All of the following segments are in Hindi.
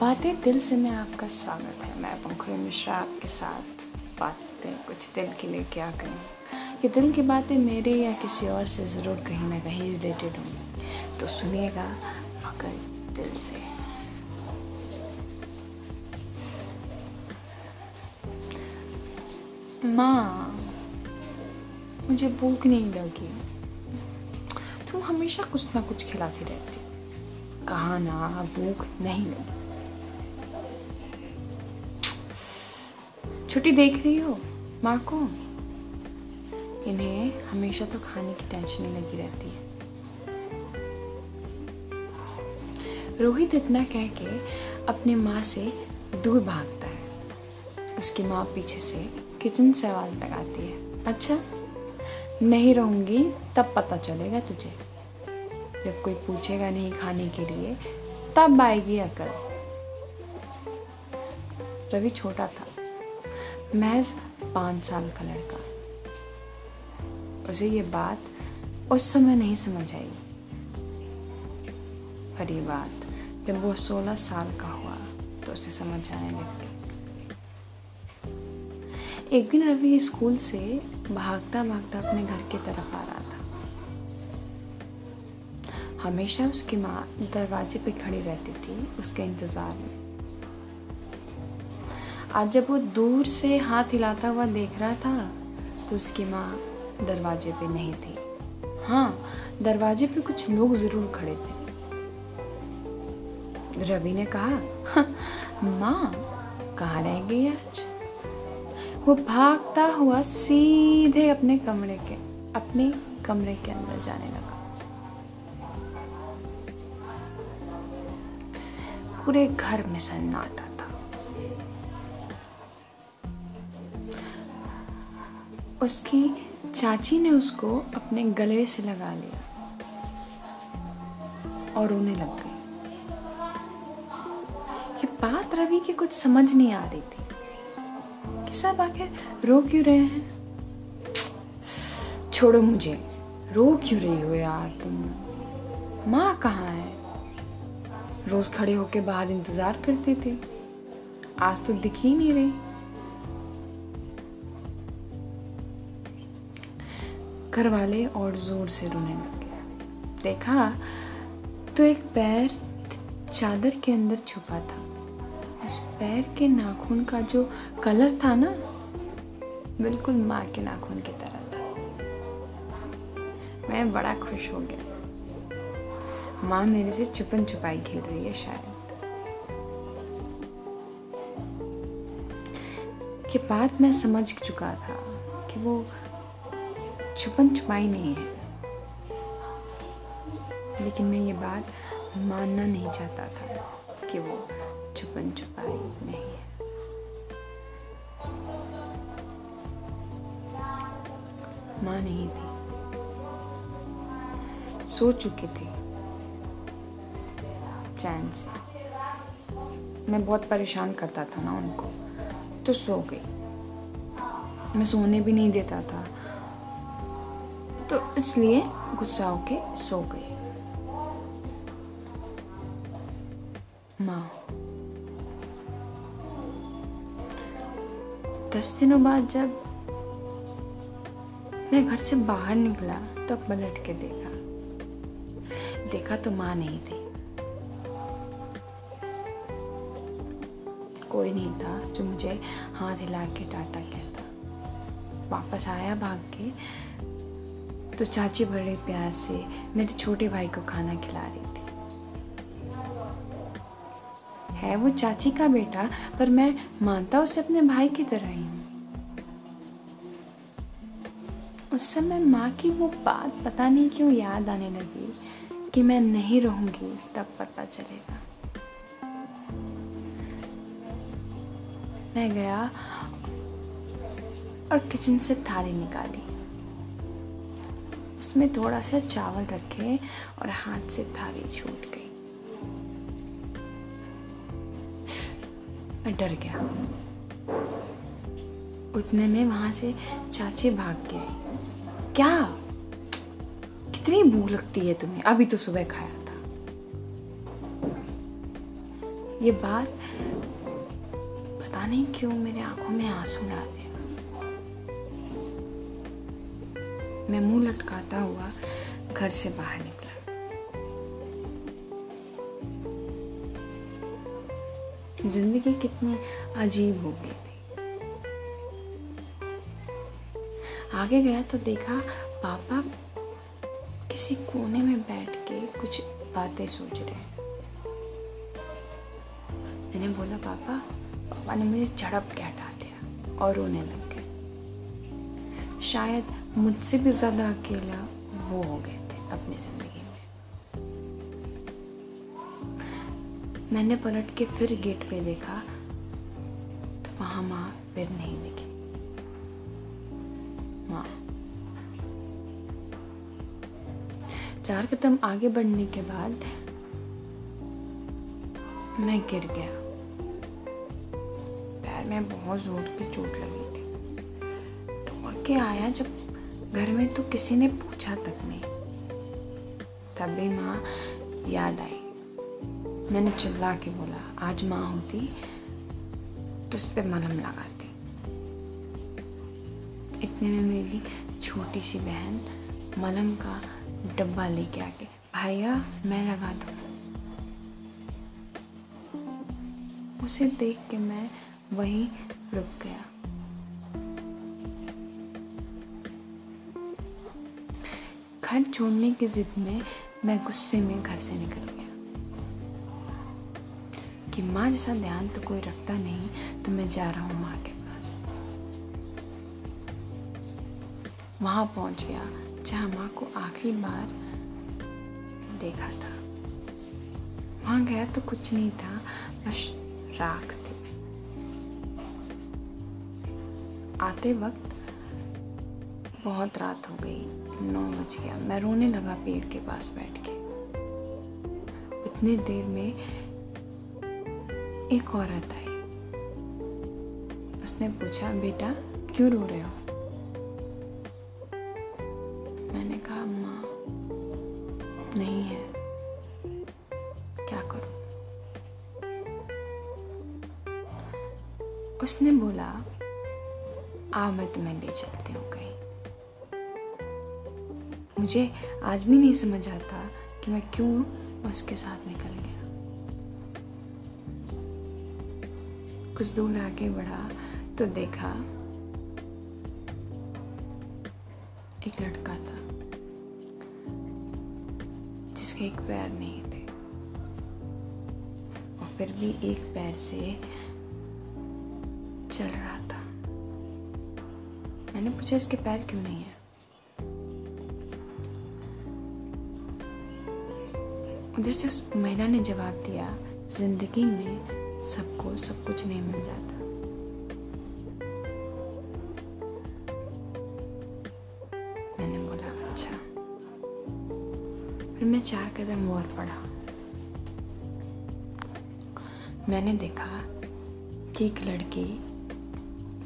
बातें दिल से में आपका स्वागत है। मैं पंखुड़ी मिश्रा आपके साथ बातें कुछ दिल के लिए क्या गई कि दिल की बातें मेरे या किसी और से ज़रूर कहीं ना कहीं रिलेटेड होंगी तो सुनिएगा मगर दिल से। माँ, मुझे भूख नहीं लगी। तुम हमेशा कुछ ना कुछ खिलाती रहती। कहा ना, भूख नहीं लगी। छुट्टी देख रही हो? माँ को इन्हें हमेशा तो खाने की टेंशन ही लगी रहती है। रोहित इतना कह के अपनी माँ से दूर भागता है। उसकी माँ पीछे से किचन से आवाज़ लगाती है। अच्छा नहीं रहूँगी, तब पता चलेगा तुझे। जब कोई पूछेगा नहीं खाने के लिए, तब आएगी अकल। रवि छोटा था। महज पाँच साल का लड़का। उसे ये बात उस समय नहीं समझ आई। पर ये बात जब वो सोलह साल का हुआ तो उसे समझ आने लगी। एक दिन रवि स्कूल से भागता भागता अपने घर की तरफ़ आ रहा था। हमेशा उसकी माँ दरवाजे पे खड़ी रहती थी, उसके इंतज़ार में। आज जब वो दूर से हाथ हिलाता हुआ देख रहा था तो उसकी माँ दरवाजे पे नहीं थी। हाँ दरवाजे पे कुछ लोग ज़रूर खड़े थे। रवि ने कहा माँ, कहाँ रह गई आज? वो भागता हुआ सीधे अपने कमरे के, अपने कमरे के अंदर जाने लगा। पूरे घर में सन्नाटा। उसकी चाची ने उसको अपने गले से लगा लिया और रोने लग गई। ये बात रवि की कुछ समझ नहीं आ रही थी कि सब आखिर रो क्यों रहे हैं? छोड़ो मुझे, रो क्यों रही हो यार तुम? माँ कहाँ है? रोज खड़े होके बाहर इंतज़ार करते थे। आज तो दिख ही नहीं रही। घर वाले और ज़ोर से रोने लगे देखा तो एक पैर चादर के अंदर छुपा था। उस पैर के नाखून का जो कलर था ना, बिल्कुल माँ के नाखून की तरह था। मैं बड़ा खुश हो गया। माँ मेरे से छुपन छुपाई खेल रही है शायद। के बाद मैं समझ चुका था कि वो छुपन छुपाई नहीं है। लेकिन मैं ये बात मानना नहीं चाहता था कि वो छुपन छुपाई नहीं है। माँ नहीं थी। सो चुकी थी। चैन से। मैं बहुत परेशान करता था ना उनको। तो सो गई। मैं सोने भी नहीं देता था। तो इसलिए गुस्सा होके सो गई। माँ। दस दिनों बाद जब मैं घर से बाहर निकला तो पलट के देखा। देखा तो माँ नहीं थी। कोई नहीं था जो मुझे हाथ हिला के टाटा कहता। वापस आया भाग के तो चाची बड़े प्यार से मेरे छोटे भाई को खाना खिला रही थी। है वो चाची का बेटा, पर मैं मानता उसे अपने भाई की तरह ही हूँ। उस समय माँ की वो बात पता नहीं क्यों याद आने लगी कि मैं नहीं रहूँगी, तब पता चलेगा। मैं गया और किचन से थाली निकाली। उसमें थोड़ा सा चावल रखे और हाथ से थाली छूट गई। मैं डर गया। उतने में वहाँ से चाची भाग आई क्या? कितनी भूख लगती है तुम्हें? अभी तो सुबह खाया था। ये बात पता नहीं क्यों मेरे आँखों में आँसू ला मैं मुँह लटकाता हुआ घर से बाहर निकला। ज़िंदगी कितनी अजीब हो गई थी। आगे गया तो देखा पापा किसी कोने में बैठ के कुछ बातें सोच रहे हैं। मैंने बोला, पापा पापा ने मुझे झड़प के हटा दिया और रोने लग। शायद मुझसे भी ज़्यादा अकेला वो हो गए थे अपनी ज़िंदगी में। मैंने पलट के फिर गेट पे देखा तो वहाँ माँ फिर नहीं दिखी। माँ। चार कदम आगे बढ़ने के बाद मैं गिर गया। पैर में बहुत ज़ोर की चोट लगी। के आया जब घर में तो किसी ने पूछा तक नहीं। तभी माँ याद आई। मैंने चिल्ला के बोला, आज माँ होती तो उस पर मलहम लगाती। इतने में मेरी छोटी सी बहन मलहम का डब्बा लेके आ आके, भैया, मैं लगा दूँ। उसे देख के मैं वहीं रुक गया। घर छोड़ने की जिद में मैं गुस्से में घर से निकल गया। कि माँ जैसा ध्यान तो कोई रखता नहीं तो मैं जा रहा हूँ माँ के पास। वहाँ पहुँच गया, जहाँ माँ को आखिरी बार देखा था। वहाँ गया तो कुछ नहीं था, बस राख थी। आते वक्त बहुत रात हो गई, नौ बज गया। मैं रोने लगा पेड़ के पास बैठ के। उतनी देर में एक औरत आई। उसने पूछा, बेटा, क्यों रो रहे हो? मैंने कहा, माँ, नहीं है। क्या करूँ? उसने बोला आ मैं तुम्हें ले चलती हूँ कहीं। मुझे आज भी नहीं समझ आता कि मैं क्यों उसके साथ निकल गया। कुछ दूर आगे बढ़ा तो देखा एक लड़का था, जिसके एक पैर नहीं थे। और फिर भी एक पैर से चल रहा था। मैंने पूछा, इसके पैर क्यों नहीं है? उधर से उस महिला ने जवाब दिया, ज़िंदगी में सबको सब कुछ नहीं मिल जाता। मैंने बोला अच्छा। फिर मैं चार कदम और पढ़ा मैंने देखा कि एक लड़की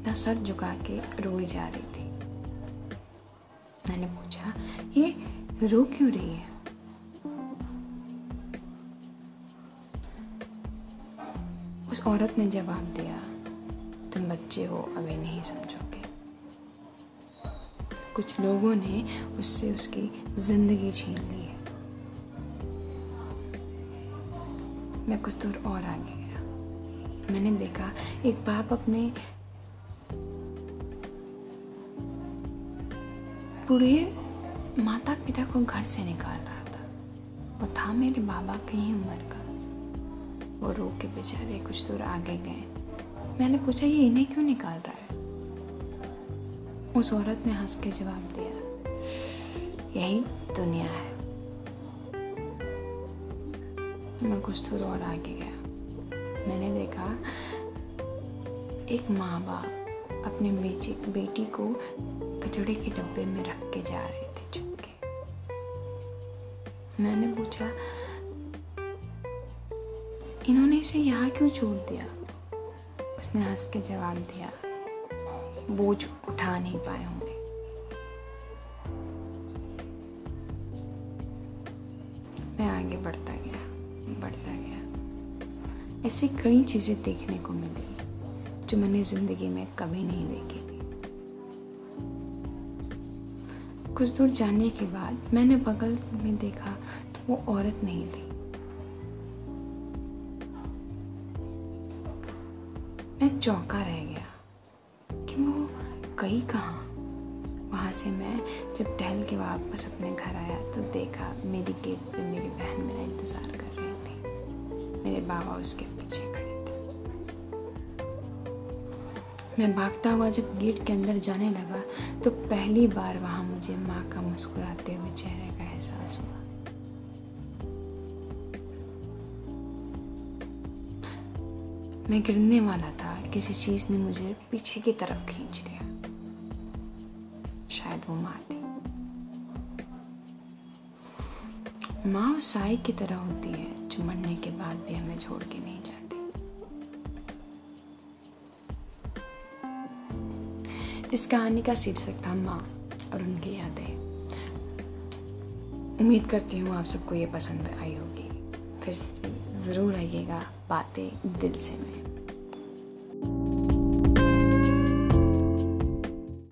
अपना सर झुका के रोई जा रही थी। मैंने पूछा, ये रो क्यों रही है? औरत ने जवाब दिया, तुम बच्चे हो अभी नहीं समझोगे। कुछ लोगों ने उससे उसकी ज़िंदगी छीन ली है। मैं कुछ दूर और आगे गया। मैंने देखा, एक बाप अपने बूढ़े माता पिता को घर से निकाल रहा था। वो था मेरे बाबा की ही उम्र का। वो रो के बेचारे कुछ दूर आगे गए। मैंने पूछा, ये इन्हें क्यों निकाल रहा है? उस औरत ने हंस के जवाब दिया, यही दुनिया है। मैं कुछ दूर और आगे गया। मैंने देखा, एक माँ बाप अपने बेटी बेटी को कचड़े के डब्बे में रख के जा रहे थे चुपके। मैंने पूछा इन्होंने इसे यहाँ क्यों छोड़ दिया? उसने हंस के जवाब दिया, बोझ उठा नहीं पाए होंगे। मैं आगे बढ़ता गया बढ़ता गया। ऐसी कई चीज़ें देखने को मिली, जो मैंने ज़िंदगी में कभी नहीं देखी थी। कुछ दूर जाने के बाद मैंने बगल में देखा तो वो औरत नहीं थी। मैं चौंका रह गया कि वो कई कहाँ? वहाँ से मैं जब टहल के वापस अपने घर आया तो देखा मेरी गेट पे मेरी बहन मेरा इंतज़ार कर रही थी। मेरे बाबा उसके पीछे खड़े थे। मैं भागता हुआ जब गेट के अंदर जाने लगा तो पहली बार वहाँ मुझे माँ का मुस्कुराते हुए चेहरे का एहसास हुआ। मैं गिरने वाला था। किसी चीज़ ने मुझे पीछे की तरफ़ खींच लिया। शायद वो माँ थी माँ उस साई की तरह होती है, जो मरने के बाद भी हमें छोड़ के नहीं जाती। इस कहानी का शीर्षक था माँ और उनकी यादें। उम्मीद करती हूँ आप सबको ये पसंद आई होगी। फिर ज़रूर आइएगा। बातें दिल से में।